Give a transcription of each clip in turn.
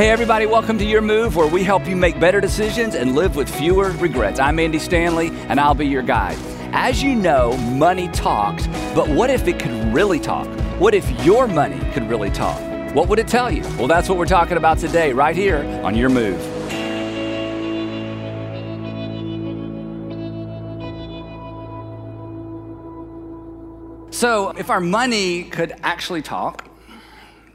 Hey, everybody, welcome to Your Move, where we help you make better decisions and live with fewer regrets. I'm Andy Stanley, and I'll be your guide. As you know, money talks, but what if it could really talk? What if your money could really talk? What would it tell you? Well, that's what we're talking about today, right here on Your Move. So, if our money could actually talk,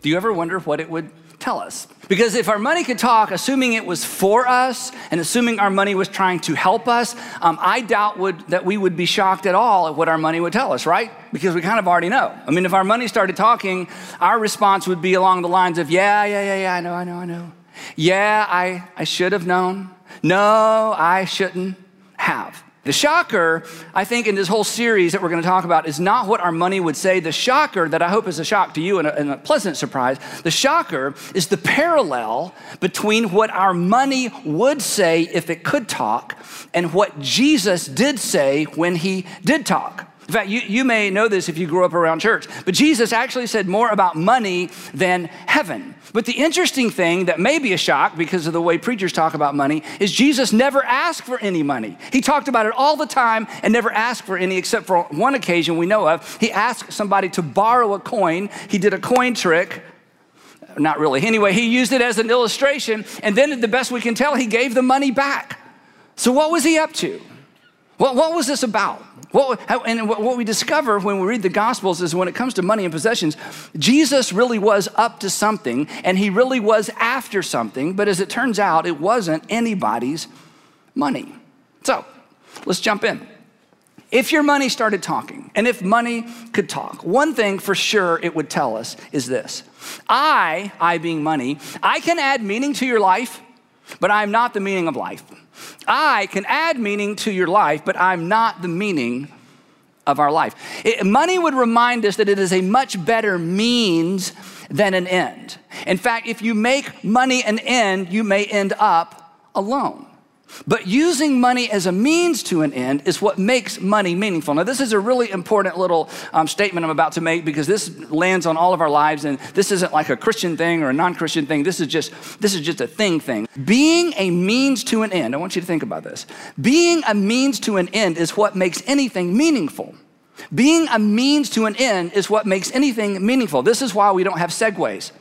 do you ever wonder what it would tell us. Because if our money could talk, assuming it was for us and assuming our money was trying to help us, um, I doubt would, that we would be shocked at all at what our money would tell us, right? Because we kind of already know. I mean, if our money started talking, our response would be along the lines of, yeah, yeah, yeah, yeah, I know, I know, I know. Yeah, I, I should have known. No, I shouldn't have. The shocker, I think, in this whole series that we're going to talk about is not what our money would say. The shocker, that I hope is a shock to you and a, and a, pleasant surprise, the shocker is the parallel between what our money would say if it could talk and what Jesus did say when he did talk. In fact, you, you may know this if you grew up around church, but Jesus actually said more about money than heaven. But the interesting thing that may be a shock because of the way preachers talk about money is Jesus never asked for any money. He talked about it all the time and never asked for any except for one occasion we know of. He asked somebody to borrow a coin. He did a coin trick. Not really. Anyway, he used it as an illustration, and then, the best we can tell, he gave the money back. So, what was he up to? What, what was this about? What, and what we discover when we read the Gospels is when it comes to money and possessions, Jesus really was up to something and he really was after something, but as it turns out, it wasn't anybody's money. So let's jump in. If your money started talking, and if money could talk, one thing for sure it would tell us is this I, I being money, I can add meaning to your life, but I'm not the meaning of life. I can add meaning to your life, but I'm not the meaning of our life. It, money would remind us that it is a much better means than an end. In fact, if you make money an end, you may end up alone. But using money as a means to an end is what makes money meaningful. Now, this is a really important little um, statement I'm about to make because this lands on all of our lives, and this isn't like a Christian thing or a non-Christian thing. This is just this is just a thing thing. Being a means to an end. I want you to think about this. Being a means to an end is what makes anything meaningful. Being a means to an end is what makes anything meaningful. This is why we don't have Segways.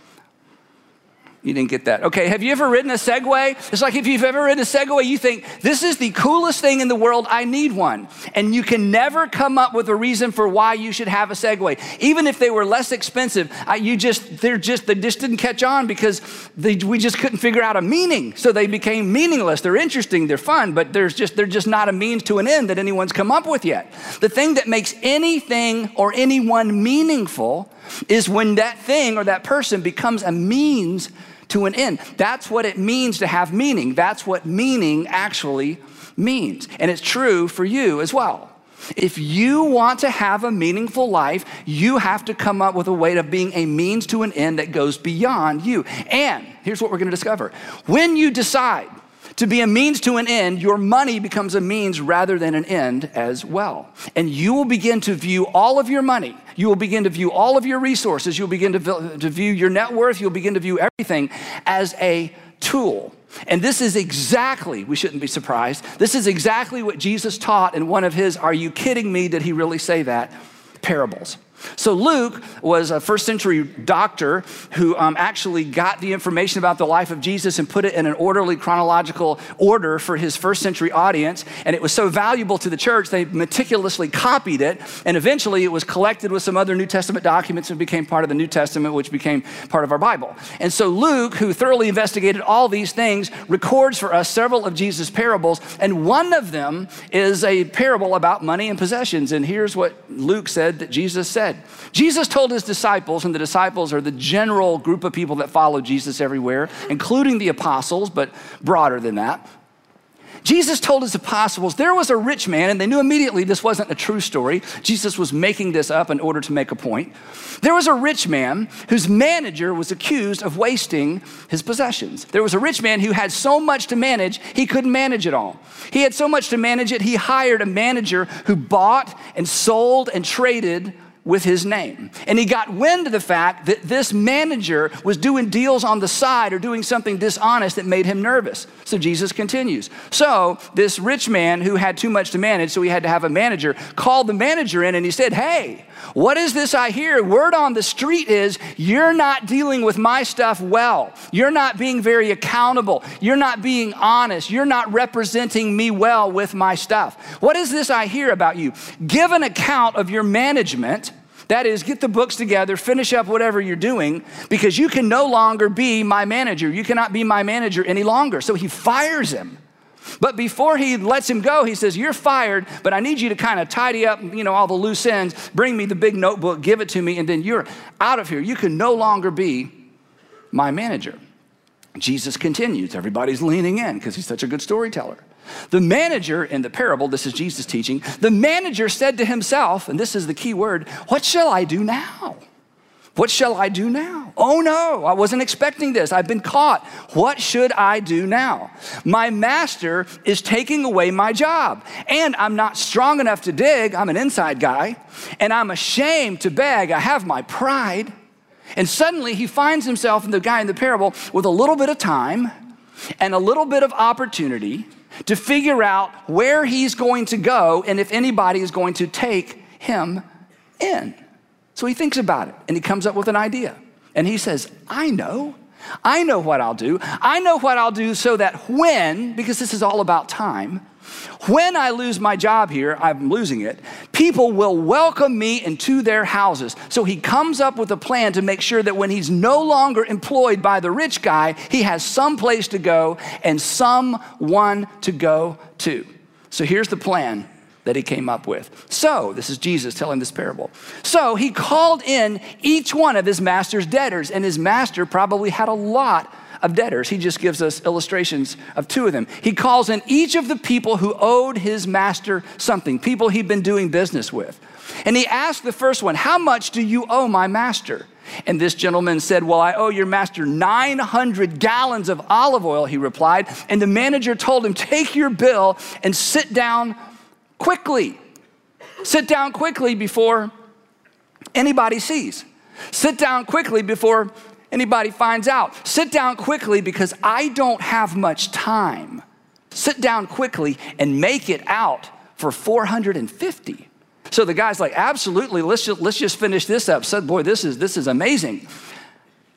You didn't get that. Okay, have you ever ridden a Segway? It's like if you've ever ridden a Segway, you think, this is the coolest thing in the world, I need one. And you can never come up with a reason for why you should have a Segway. Even if they were less expensive, you just, they're just, they just didn't catch on because they, we just couldn't figure out a meaning. So they became meaningless. They're interesting, they're fun, but there's just, they're just not a means to an end that anyone's come up with yet. The thing that makes anything or anyone meaningful is when that thing or that person becomes a means to an end. That's what it means to have meaning. That's what meaning actually means. And it's true for you as well. If you want to have a meaningful life, you have to come up with a way of being a means to an end that goes beyond you. And here's what we're going to discover when you decide to be a means to an end, your money becomes a means rather than an end as well. And you will begin to view all of your money, you will begin to view all of your resources, you'll begin to, to view your net worth, you'll begin to view everything as a tool. And this is exactly, we shouldn't be surprised, this is exactly what Jesus taught in one of his, Are you kidding me? Did he really say that? Parables. So, Luke was a first century doctor who um, actually got the information about the life of Jesus and put it in an orderly chronological order for his first century audience. And it was so valuable to the church, they meticulously copied it. And eventually, it was collected with some other New Testament documents and became part of the New Testament, which became part of our Bible. And so, Luke, who thoroughly investigated all these things, records for us several of Jesus' parables. And one of them is a parable about money and possessions. And here's what Luke said that Jesus said said. Jesus told his disciples, and the disciples are the general group of people that follow Jesus everywhere, including the apostles, but broader than that. Jesus told his apostles there was a rich man, and they knew immediately this wasn't a true story. Jesus was making this up in order to make a point. There was a rich man whose manager was accused of wasting his possessions. There was a rich man who had so much to manage, he couldn't manage it all. He had so much to manage it, he hired a manager who bought and sold and traded with his name. And he got wind of the fact that this manager was doing deals on the side or doing something dishonest that made him nervous. So Jesus continues. So this rich man who had too much to manage, so he had to have a manager, called the manager in and he said, Hey, what is this I hear? Word on the street is you're not dealing with my stuff well. You're not being very accountable. You're not being honest. You're not representing me well with my stuff. What is this I hear about you? Give an account of your management. That is, get the books together, finish up whatever you're doing, because you can no longer be my manager. You cannot be my manager any longer. So he fires him. But before he lets him go, he says, You're fired, but I need you to kind of tidy up, you know, all the loose ends, bring me the big notebook, give it to me, and then you're out of here. You can no longer be my manager. Jesus continues. Everybody's leaning in because he's such a good storyteller. The manager in the parable, this is Jesus teaching, the manager said to himself, and this is the key word, What shall I do now? What shall I do now? Oh no, I wasn't expecting this. I've been caught. What should I do now? My master is taking away my job, and I'm not strong enough to dig. I'm an inside guy, and I'm ashamed to beg. I have my pride. And suddenly he finds himself, the guy in the parable, with a little bit of time and a little bit of opportunity to figure out where he's going to go and if anybody is going to take him in. So he thinks about it and he comes up with an idea. And he says, I know. I know what I'll do. I know what I'll do so that when, because this is all about time, when I lose my job here, I'm losing it, people will welcome me into their houses. So he comes up with a plan to make sure that when he's no longer employed by the rich guy, he has some place to go and someone to go to. So here's the plan that he came up with. So, this is Jesus telling this parable. So, he called in each one of his master's debtors, and his master probably had a lot of debtors. He just gives us illustrations of two of them. He calls in each of the people who owed his master something, people he'd been doing business with. And he asked the first one, How much do you owe my master? And this gentleman said, Well, I owe your master 900 gallons of olive oil, he replied. And the manager told him, Take your bill and sit down quickly. Sit down quickly before anybody sees. Sit down quickly before anybody finds out. Sit down quickly because I don't have much time. Sit down quickly and make it out for 450. So the guy's like, absolutely, let's just, let's just finish this up. Said, boy, this is, this is amazing.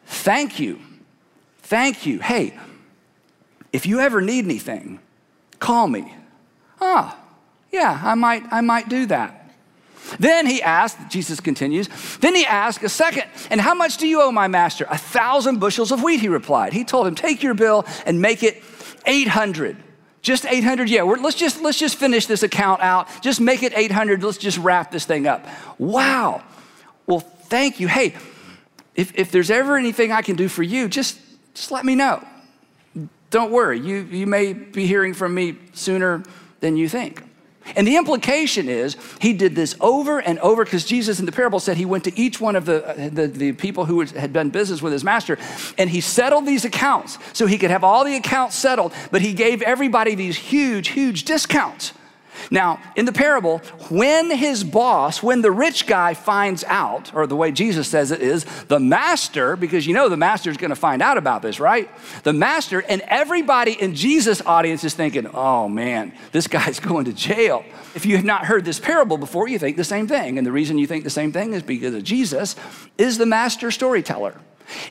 Thank you. Thank you. Hey, if you ever need anything, call me. Ah, yeah, I might, I might do that. Then he asked, Jesus continues, then he asked a second, and how much do you owe my master? A thousand bushels of wheat, he replied. He told him, take your bill and make it 800. Just 800, yeah, let's, just, let's just finish this account out. Just make it 800. Let's just wrap this thing up. Wow. Well, thank you. Hey, if, if there's ever anything I can do for you, just, just let me know. Don't worry, you, you may be hearing from me sooner than you think. And the implication is he did this over and over because Jesus in the parable said he went to each one of the, the, the, people who had done business with his master and he settled these accounts so he could have all the accounts settled, but he gave everybody these huge, huge discounts. Now, in the parable, when his boss, when the rich guy finds out, or the way Jesus says it is, the master, because you know the master is going to find out about this, right? The master and everybody in Jesus' audience is thinking, oh man, this guy's going to jail. If you have not heard this parable before, you think the same thing. And the reason you think the same thing is because Jesus is the master storyteller.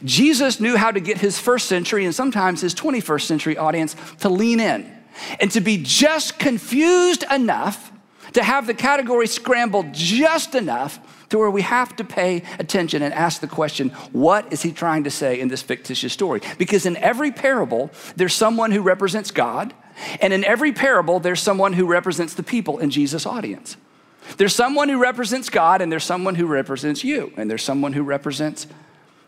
Jesus knew how to get his first century and sometimes his 21st century audience to lean in and to be just confused enough to have the category scrambled just enough to where we have to pay attention and ask the question what is he trying to say in this fictitious story? Because in every parable, there's someone who represents God, and in every parable, there's someone who represents the people in Jesus' audience. There's someone who represents God, and there's someone who represents you, and there's someone who represents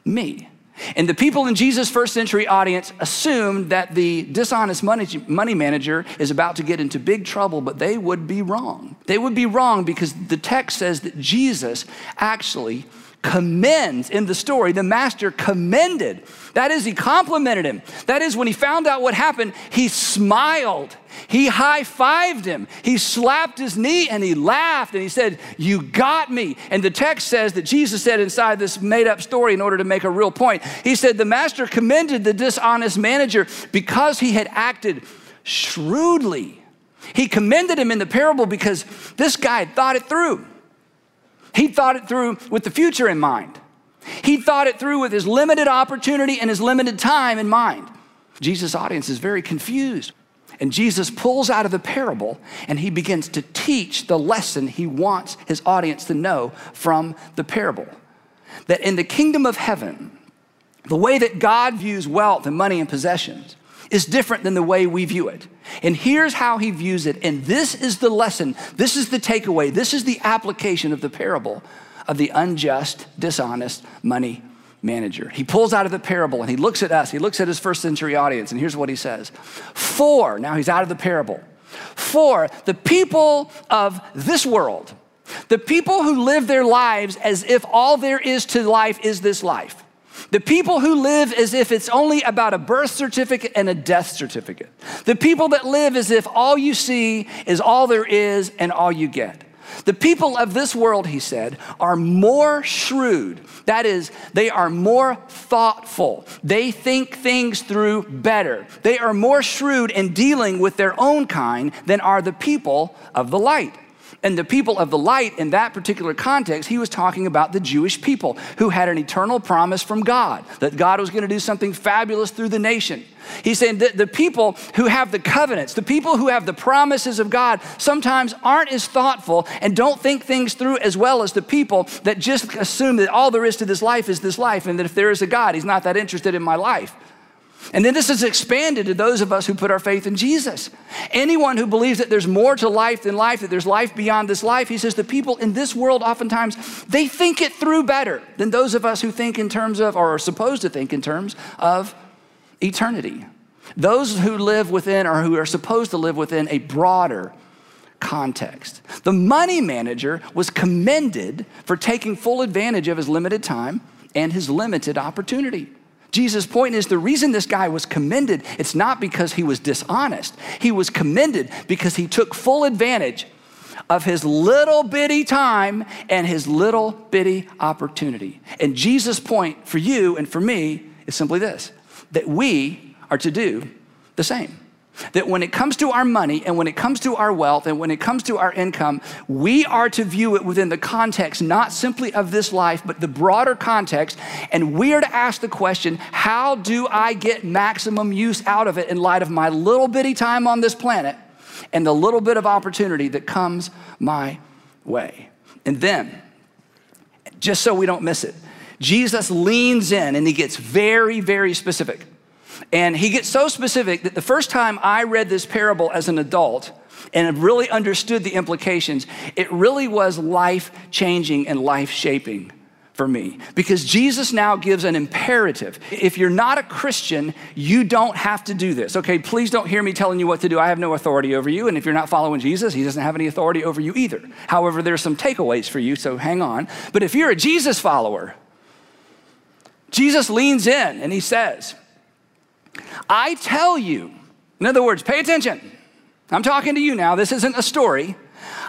me. And the people in Jesus' first century audience assumed that the dishonest money, money manager is about to get into big trouble, but they would be wrong. They would be wrong because the text says that Jesus actually commends in the story, the master commended. That is, he complimented him. That is, when he found out what happened, he smiled. He high fived him. He slapped his knee and he laughed and he said, You got me. And the text says that Jesus said inside this made up story in order to make a real point. He said, The master commended the dishonest manager because he had acted shrewdly. He commended him in the parable because this guy had thought it through. He thought it through with the future in mind. He thought it through with his limited opportunity and his limited time in mind. Jesus' audience is very confused. And Jesus pulls out of the parable and he begins to teach the lesson he wants his audience to know from the parable. That in the kingdom of heaven, the way that God views wealth and money and possessions is different than the way we view it. And here's how he views it. And this is the lesson, this is the takeaway, this is the application of the parable of the unjust, dishonest money manager. He pulls out of the parable and he looks at us, he looks at his first century audience, and here's what he says For, now he's out of the parable, for the people of this world, the people who live their lives as if all there is to life is this life the people who live as if it's only about a birth certificate and a death certificate. The people that live as if all you see is all there is and all you get. The people of this world, he said, are more shrewd. That is, they are more thoughtful. They think things through better. They are more shrewd in dealing with their own kind than are the people of the light. And the people of the light, in that particular context, he was talking about the Jewish people who had an eternal promise from God that God was going to do something fabulous through the nation. He's saying that the people who have the covenants, the people who have the promises of God, sometimes aren't as thoughtful and don't think things through as well as the people that just assume that all there is to this life is this life and that if there is a God, he's not that interested in my life. And then this is expanded to those of us who put our faith in Jesus. Anyone who believes that there's more to life than life, that there's life beyond this life, he says the people in this world oftentimes they think it through better than those of us who think in terms of or are supposed to think in terms of eternity. Those who live within or who are supposed to live within a broader context. The money manager was commended for taking full advantage of his limited time and his limited opportunity. Jesus' point is the reason this guy was commended, it's not because he was dishonest. He was commended because he took full advantage of his little bitty time and his little bitty opportunity. And Jesus' point for you and for me is simply this that we are to do the same. That when it comes to our money and when it comes to our wealth and when it comes to our income, we are to view it within the context not simply of this life, but the broader context. And we are to ask the question how do I get maximum use out of it in light of my little bitty time on this planet and the little bit of opportunity that comes my way? And then, just so we don't miss it, Jesus leans in and he gets very, very specific. And he gets so specific that the first time I read this parable as an adult and really understood the implications, it really was life changing and life shaping for me because Jesus now gives an imperative. If you're not a Christian, you don't have to do this. Okay, please don't hear me telling you what to do. I have no authority over you. And if you're not following Jesus, he doesn't have any authority over you either. However, there's some takeaways for you, so hang on. But if you're a Jesus follower, Jesus leans in and he says, I tell you, in other words, pay attention. I'm talking to you now. This isn't a story.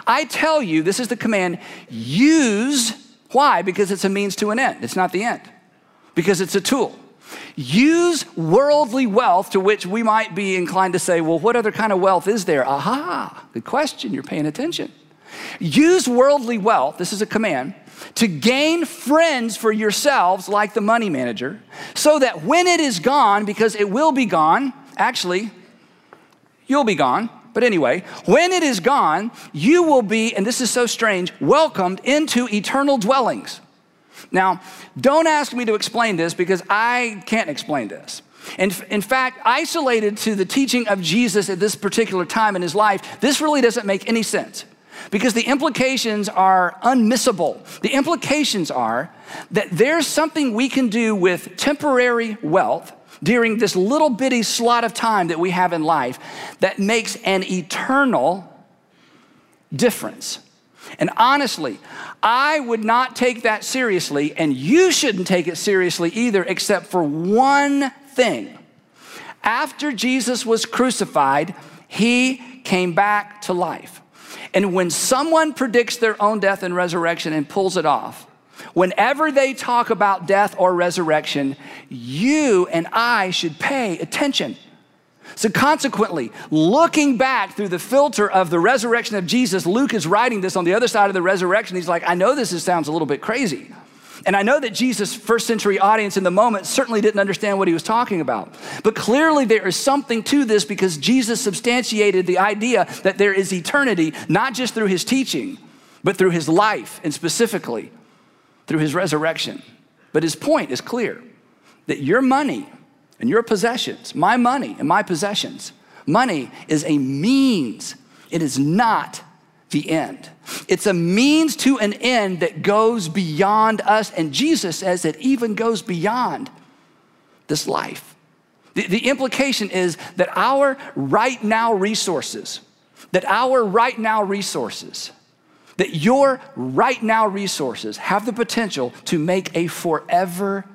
I tell you, this is the command use. Why? Because it's a means to an end. It's not the end, because it's a tool. Use worldly wealth to which we might be inclined to say, well, what other kind of wealth is there? Aha, good question. You're paying attention. Use worldly wealth, this is a command, to gain friends for yourselves, like the money manager, so that when it is gone, because it will be gone, actually, you'll be gone. But anyway, when it is gone, you will be, and this is so strange, welcomed into eternal dwellings. Now, don't ask me to explain this because I can't explain this. In, in fact, isolated to the teaching of Jesus at this particular time in his life, this really doesn't make any sense because the implications are unmissable. The implications are that there's something we can do with temporary wealth during this little bitty slot of time that we have in life that makes an eternal difference. And honestly, I would not take that seriously, and you shouldn't take it seriously either, except for one thing. After Jesus was crucified, he came back to life. And when someone predicts their own death and resurrection and pulls it off, whenever they talk about death or resurrection, you and I should pay attention. So, consequently, looking back through the filter of the resurrection of Jesus, Luke is writing this on the other side of the resurrection. He's like, I know this sounds a little bit crazy. And I know that Jesus' first century audience in the moment certainly didn't understand what he was talking about. But clearly, there is something to this because Jesus substantiated the idea that there is eternity, not just through his teaching, but through his life, and specifically through his resurrection. But his point is clear that your money and your possessions, my money and my possessions, money is a means, it is not the end. It's a means to an end that goes beyond us, and Jesus says it even goes beyond this life. The, the implication is that our right now resources, that our right now resources, that your right now resources have the potential to make a forever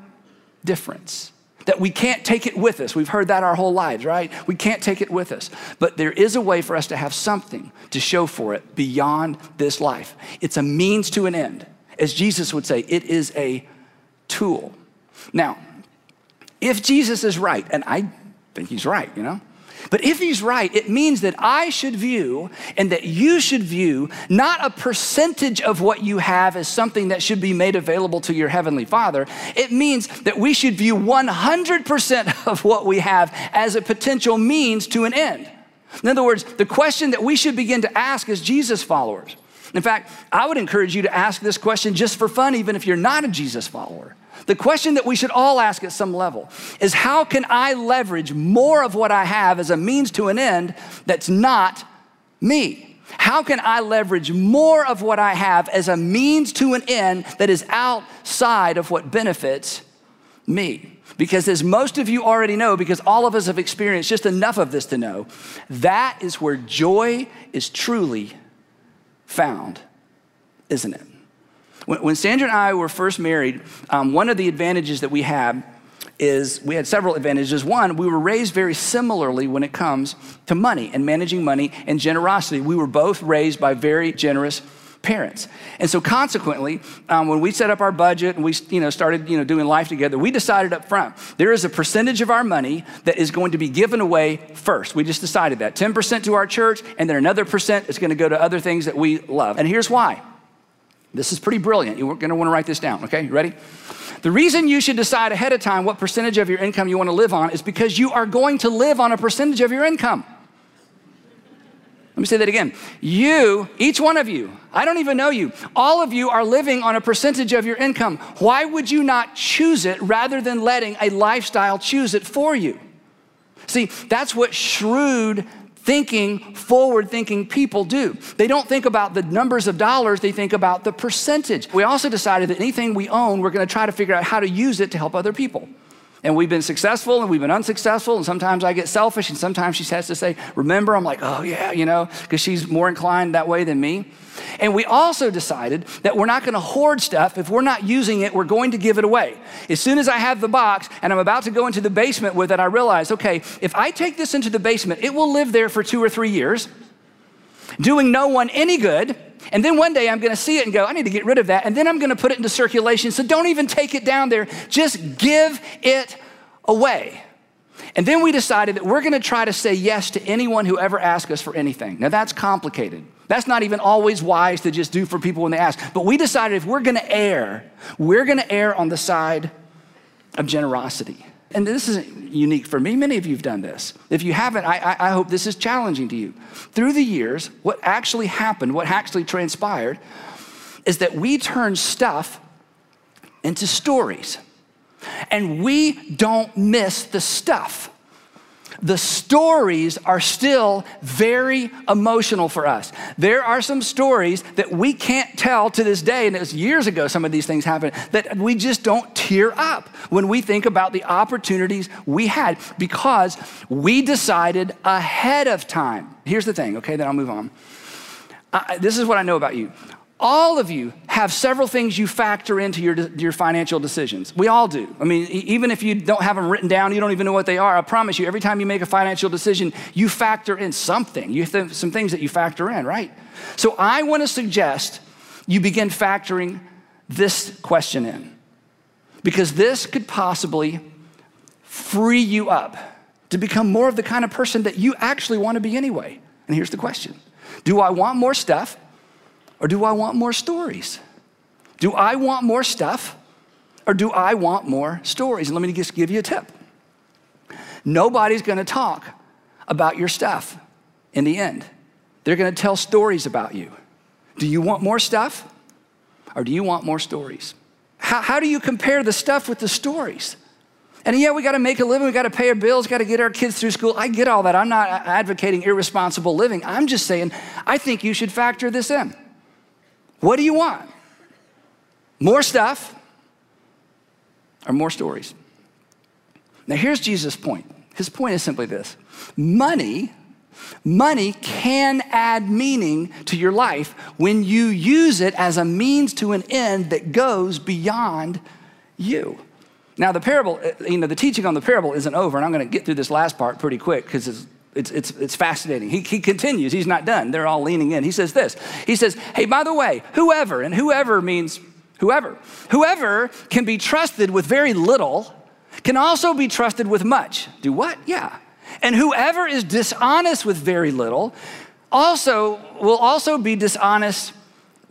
difference that we can't take it with us. We've heard that our whole lives, right? We can't take it with us. But there is a way for us to have something to show for it beyond this life. It's a means to an end. As Jesus would say, it is a tool. Now, if Jesus is right, and I think he's right, you know, but if he's right, it means that I should view and that you should view not a percentage of what you have as something that should be made available to your heavenly Father. It means that we should view 100% of what we have as a potential means to an end. In other words, the question that we should begin to ask as Jesus followers. In fact, I would encourage you to ask this question just for fun, even if you're not a Jesus follower. The question that we should all ask at some level is how can I leverage more of what I have as a means to an end that's not me? How can I leverage more of what I have as a means to an end that is outside of what benefits me? Because, as most of you already know, because all of us have experienced just enough of this to know, that is where joy is truly found, isn't it? When, when Sandra and I were first married, um, one of the advantages that we had is we had several advantages. One, we were raised very similarly when it comes to money and managing money and generosity. We were both raised by very generous parents. And so consequently, um, when we set up our budget and we you know, started you know, doing life together, we decided up front, there is a percentage of our money that is going to be given away first. We just decided that. 10% to our church, and then another percent is going to go to other things that we love. And here's why. This is pretty brilliant. You're want to write this down, okay? You ready? The reason you should decide ahead of time what percentage of your income you want to live on is because you are going to live on a percentage of your income. Let me say that again. You, each one of you, I don't even know you, all of you are living on a percentage of your income. Why would you not choose it rather than letting a lifestyle choose it for you? See, that's what shrewd thinking, forward thinking people do. They don't think about the numbers of dollars, they think about the percentage. We also decided that anything we own, we're to try to figure out how to use it to help other people. And we've been successful and we've been unsuccessful. And sometimes I get selfish and sometimes she has to say, Remember? I'm like, Oh, yeah, you know, because she's more inclined that way than me. And we also decided that we're not going to hoard stuff. If we're not using it, we're going to give it away. As soon as I have the box and I'm about to go into the basement with it, I realize, okay, if I take this into the basement, it will live there for two or three years, doing no one any good. And then one day I'm going to see it and go, I need to get rid of that. And then I'm going to put it into circulation. So don't even take it down there. Just give it away. And then we decided that we're going to try to say yes to anyone who ever asks us for anything. Now that's complicated. That's not even always wise to just do for people when they ask. But we decided if we're going to err, we're going to err on the side of generosity. And this isn't unique for me. Many of you have done this. If you haven't, I, I, hope this is challenging to you. Through the years, what actually happened, what actually transpired, is that we turn stuff into stories. And we don't miss the stuff the stories are still very emotional for us. There are some stories that we can't tell to this day, and it was years ago some of these things happened, that we just don't tear up when we think about the opportunities we had because we decided ahead of time. Here's the thing, okay, then I'll move on. this is what I know about you. All of you have several things you factor into your, your financial decisions. We all do. I mean, even if you don't have them written down, you don't even know what they are. I promise you, every time you make a financial decision, you factor in something. You have some things that you factor in, right? So I want to suggest you begin factoring this question in because this could possibly free you up to become more of the kind of person that you actually want to be anyway. And here's the question Do I want more stuff? Or do I want more stories? Do I want more stuff? Or do I want more stories? And let me just give you a tip. Nobody's gonna talk about your stuff in the end. They're gonna tell stories about you. Do you want more stuff? Or do you want more stories? How, how do you compare the stuff with the stories? And yeah, we got to make a living, we got to pay our bills, got to get our kids through school. I get all that. I'm not advocating irresponsible living. I'm just saying, I think you should factor this in. What do you want? More stuff or more stories? Now, here's Jesus' point. His point is simply this money. Money can add meaning to your life when you use it as a means to an end that goes beyond you. Now, the parable, you know, the teaching on the parable isn't over, and I'm going to get through this last part pretty quick because it's it's, it's, it's fascinating. He, he continues, he's not done. They're all leaning in. He says this He says, Hey, by the way, whoever, and whoever means whoever, whoever can be trusted with very little can also be trusted with much. Do what? Yeah. And whoever is dishonest with very little also will also be dishonest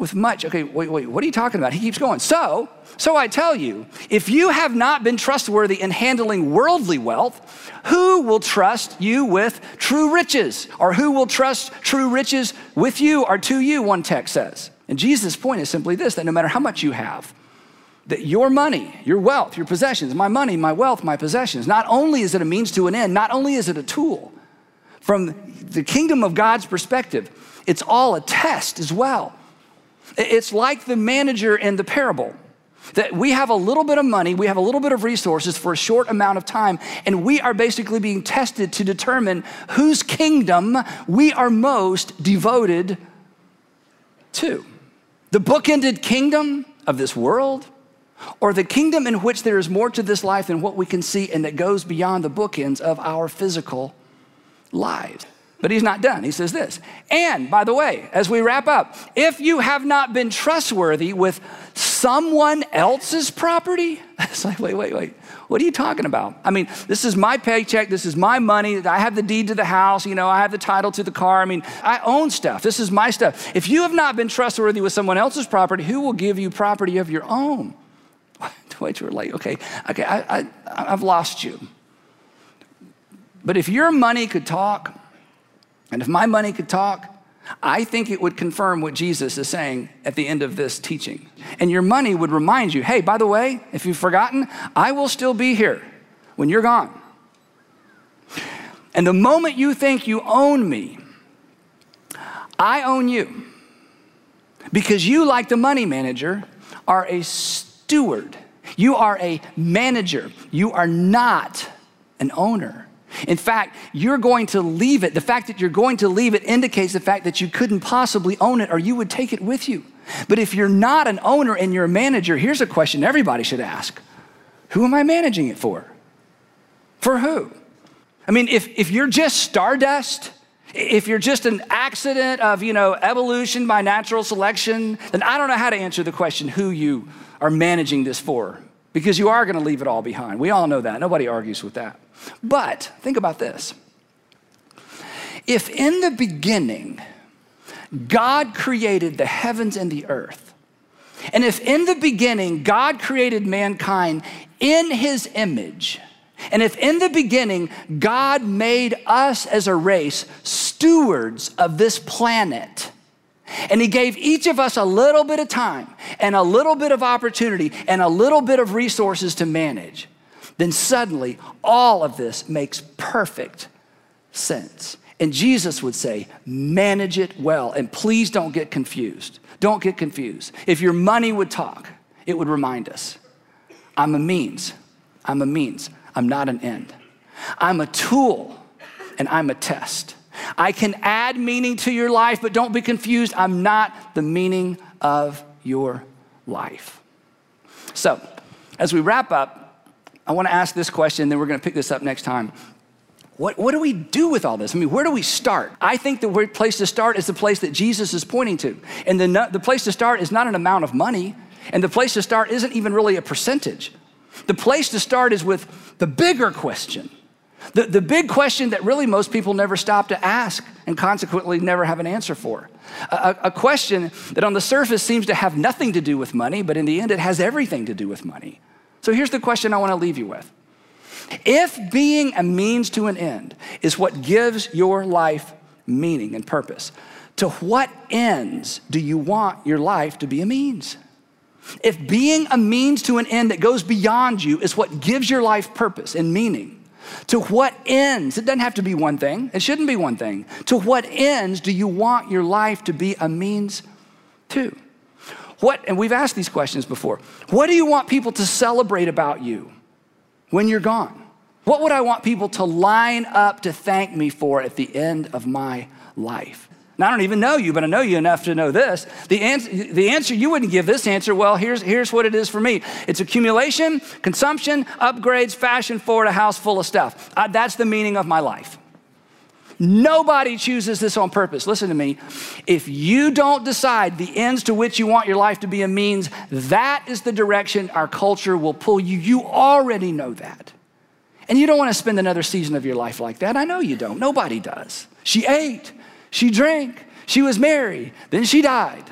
with much. Okay, wait, wait, what are you talking about? He keeps going. So, so I tell you, if you have not been trustworthy in handling worldly wealth, who will trust you with true riches? Or who will trust true riches with you or to you, one text says. And Jesus' point is simply this that no matter how much you have, that your money, your wealth, your possessions, my money, my wealth, my possessions, not only is it a means to an end, not only is it a tool, from the kingdom of God's perspective, it's all a test as well. It's like the manager in the parable that we have a little bit of money, we have a little bit of resources for a short amount of time, and we are basically being tested to determine whose kingdom we are most devoted to. The bookended kingdom of this world, or the kingdom in which there is more to this life than what we can see and that goes beyond the bookends of our physical lives. But he's not done. He says this. And by the way, as we wrap up, if you have not been trustworthy with someone else's property, it's like, wait, wait, wait. What are you talking about? I mean, this is my paycheck. This is my money. I have the deed to the house. You know, I have the title to the car. I mean, I own stuff. This is my stuff. If you have not been trustworthy with someone else's property, who will give you property of your own? Wait, we're late. Okay, okay, I, I, I've lost you. But if your money could talk, and if my money could talk, I think it would confirm what Jesus is saying at the end of this teaching. And your money would remind you hey, by the way, if you've forgotten, I will still be here when you're gone. And the moment you think you own me, I own you. Because you, like the money manager, are a steward. You are a manager. You are not an owner. In fact, you're going to leave it. The fact that you're going to leave it indicates the fact that you couldn't possibly own it or you would take it with you. But if you're not an owner and you're a manager, here's a question everybody should ask Who am I managing it for? For who? I mean, if, if you're just stardust, if you're just an accident of, you know, evolution by natural selection, then I don't know how to answer the question who you are managing this for because you are going to leave it all behind. We all know that. Nobody argues with that. But think about this. If in the beginning God created the heavens and the earth, and if in the beginning God created mankind in his image, and if in the beginning God made us as a race stewards of this planet, and he gave each of us a little bit of time and a little bit of opportunity and a little bit of resources to manage. Then suddenly all of this makes perfect sense. And Jesus would say, manage it well. And please don't get confused. Don't get confused. If your money would talk, it would remind us I'm a means. I'm a means. I'm not an end. I'm a tool and I'm a test. I can add meaning to your life, but don't be confused. I'm not the meaning of your life. So, as we wrap up, I want to ask this question, then we're going to pick this up next time. What, what do we do with all this? I mean, where do we start? I think the place to start is the place that Jesus is pointing to. And the, the place to start is not an amount of money, and the place to start isn't even really a percentage. The place to start is with the bigger question. The, the big question that really most people never stop to ask and consequently never have an answer for. A, a question that on the surface seems to have nothing to do with money, but in the end it has everything to do with money. So here's the question I want to leave you with if being a means to an end is what gives your life meaning and purpose, to what ends do you want your life to be a means? If being a means to an end that goes beyond you is what gives your life purpose and meaning, to what ends, it doesn't have to be one thing, it shouldn't be one thing. To what ends do you want your life to be a means to? What, and we've asked these questions before. What do you want people to celebrate about you? when you're gone? What would I want people to line up to thank me for at the end of my life? I don't even know you, but I know you enough to know this. The answer, the answer you wouldn't give this answer, well, here's, here's what it is for me it's accumulation, consumption, upgrades, fashion forward, a house full of stuff. Uh, that's the meaning of my life. Nobody chooses this on purpose. Listen to me. If you don't decide the ends to which you want your life to be a means, that is the direction our culture will pull you. You already know that. And you don't want to spend another season of your life like that. I know you don't. Nobody does. She ate, she drank, she was married, then she died,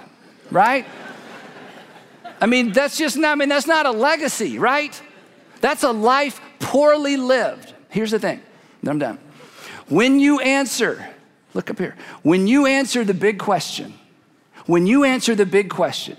right? I mean, that's just not, I mean, that's not a legacy, right? That's a life poorly lived. Here's the thing, I'm done. When you answer, look up here, when you answer the big question, when you answer the big question,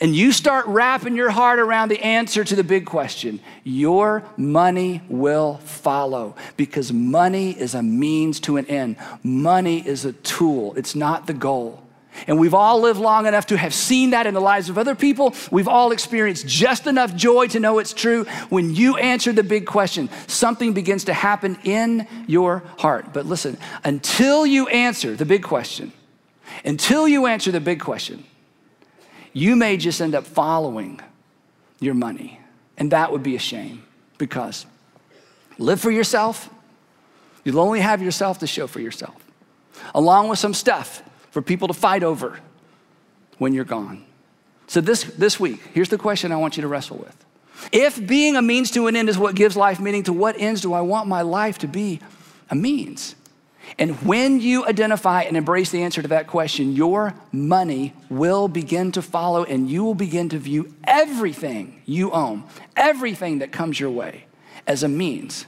and you start wrapping your heart around the answer to the big question, your money will follow because money is a means to an end. Money is a tool, it's not the goal. And we've all lived long enough to have seen that in the lives of other people. We've all experienced just enough joy to know it's true. When you answer the big question, something begins to happen in your heart. But listen, until you answer the big question, until you answer the big question, you may just end up following your money. And that would be a shame because live for yourself, you'll only have yourself to show for yourself, along with some stuff for people to fight over when you're gone. So, this, this week, here's the question I want you to wrestle with. If being a means to an end is what gives life meaning, to what ends do I want my life to be a means? And when you identify and embrace the answer to that question, your money will begin to follow and you will begin to view everything you own, everything that comes your way, as a means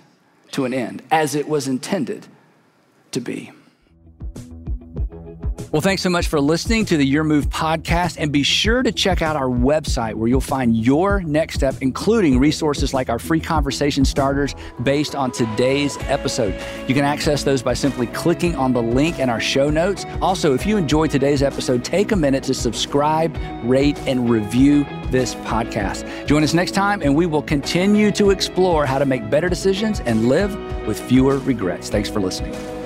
to an end, as it was intended to be. Well, thanks so much for listening to the Your Move podcast. And be sure to check out our website where you'll find your next step, including resources like our free conversation starters based on today's episode. You can access those by simply clicking on the link in our show notes. Also, if you enjoyed today's episode, take a minute to subscribe, rate, and review this podcast. Join us next time, and we will continue to explore how to make better decisions and live with fewer regrets. Thanks for listening.